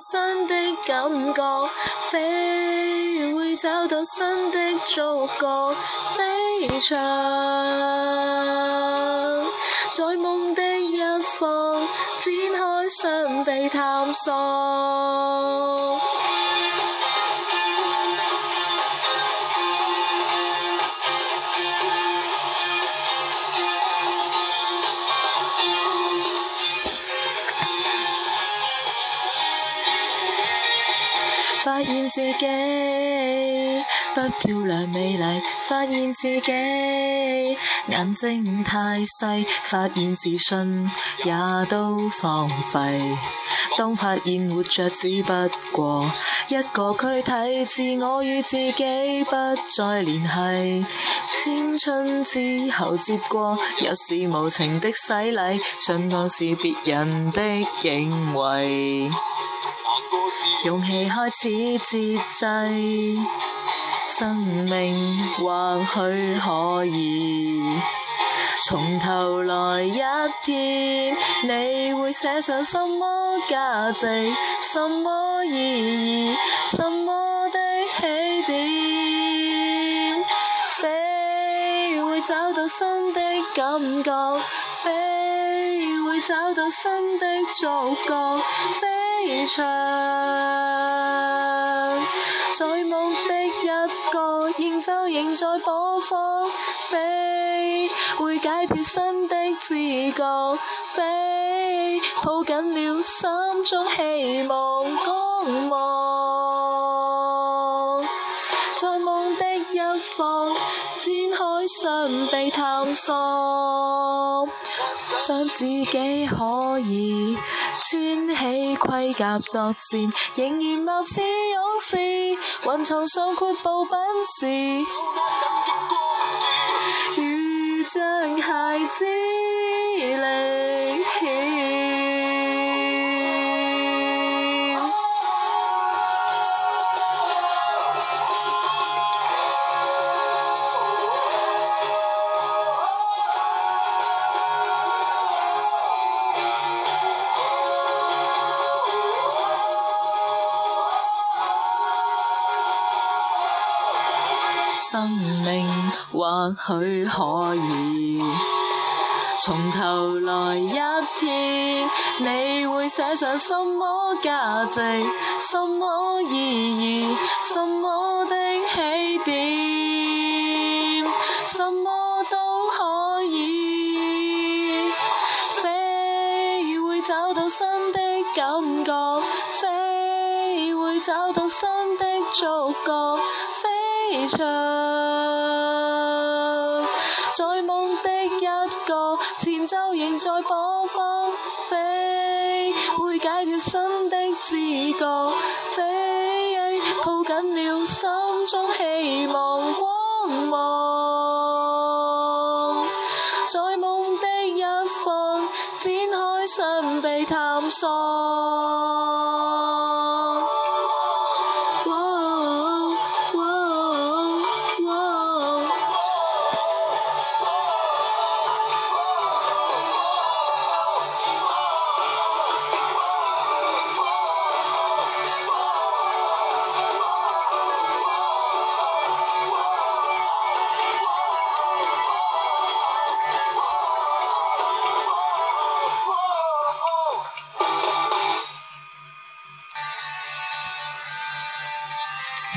新的感觉，飞会找到新的触觉，飞翔在梦的一方，展开双臂探索。发现自己不漂亮美丽，发现自己眼睛太细，发现自信也都荒废。当发现活着只不过一个躯体，自我与自己不再联系。青春之后接过又是无情的洗礼，想当是别人的敬为。勇气开始节制，生命或许可以从头来一遍。你会写上什么价值？什么意义？什么的起点？新的感觉，飞会找到新的触觉，飞翔。在梦的一个仍就仍在播放，飞会解脱新的知觉，飞抱紧了心中希望光芒。在梦的一方。海上被探索，想自己可以穿起盔甲作战，仍然貌似勇士。云层上阔步奔驰。或许可以从头来一遍，你会写上什么价值，什么意义，什么的起点，什么都可以。飞会找到新的感觉，飞会找到新的触觉，飞翔。在梦的一个前奏仍在播放，飞会解脱新的知觉。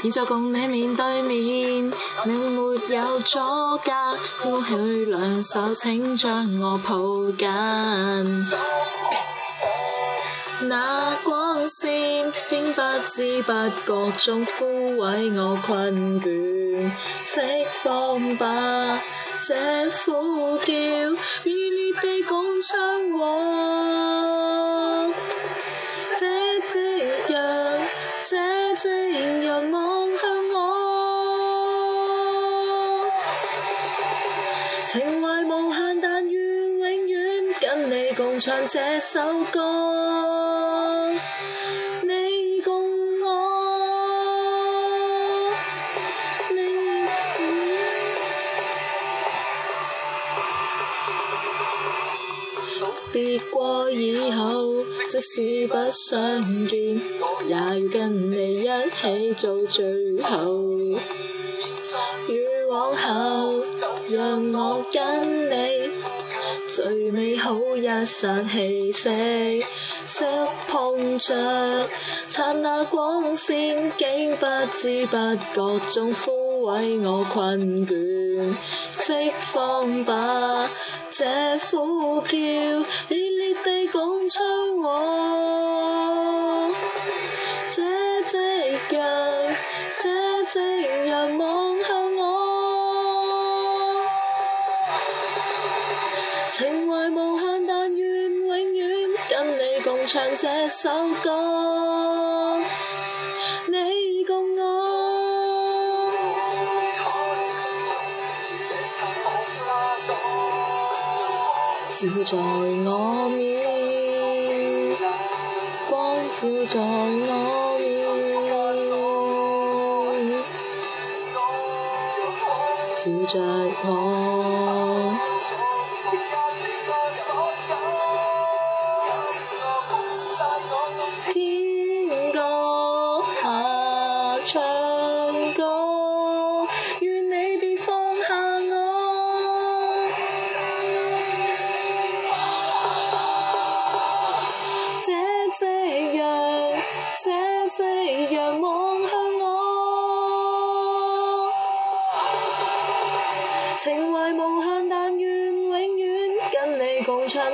现在共你面对面，你没有阻隔，拉起两手，请将我抱紧。那光线，竟不知不觉中枯萎，我困倦，释放吧，这苦调，热烈地共唱和。这夕阳，这夕阳。情怀无限，但愿永远跟你共唱这首歌。你共我，别过以后，即使不相见，也要跟你一起做最往后。最美好一刹氣息相碰着燦那光線竟不知不覺中枯萎，我困倦釋放吧，這苦叫，熱烈地講出我。唱这首歌，你共我，照在我面，光照在我面，照着我。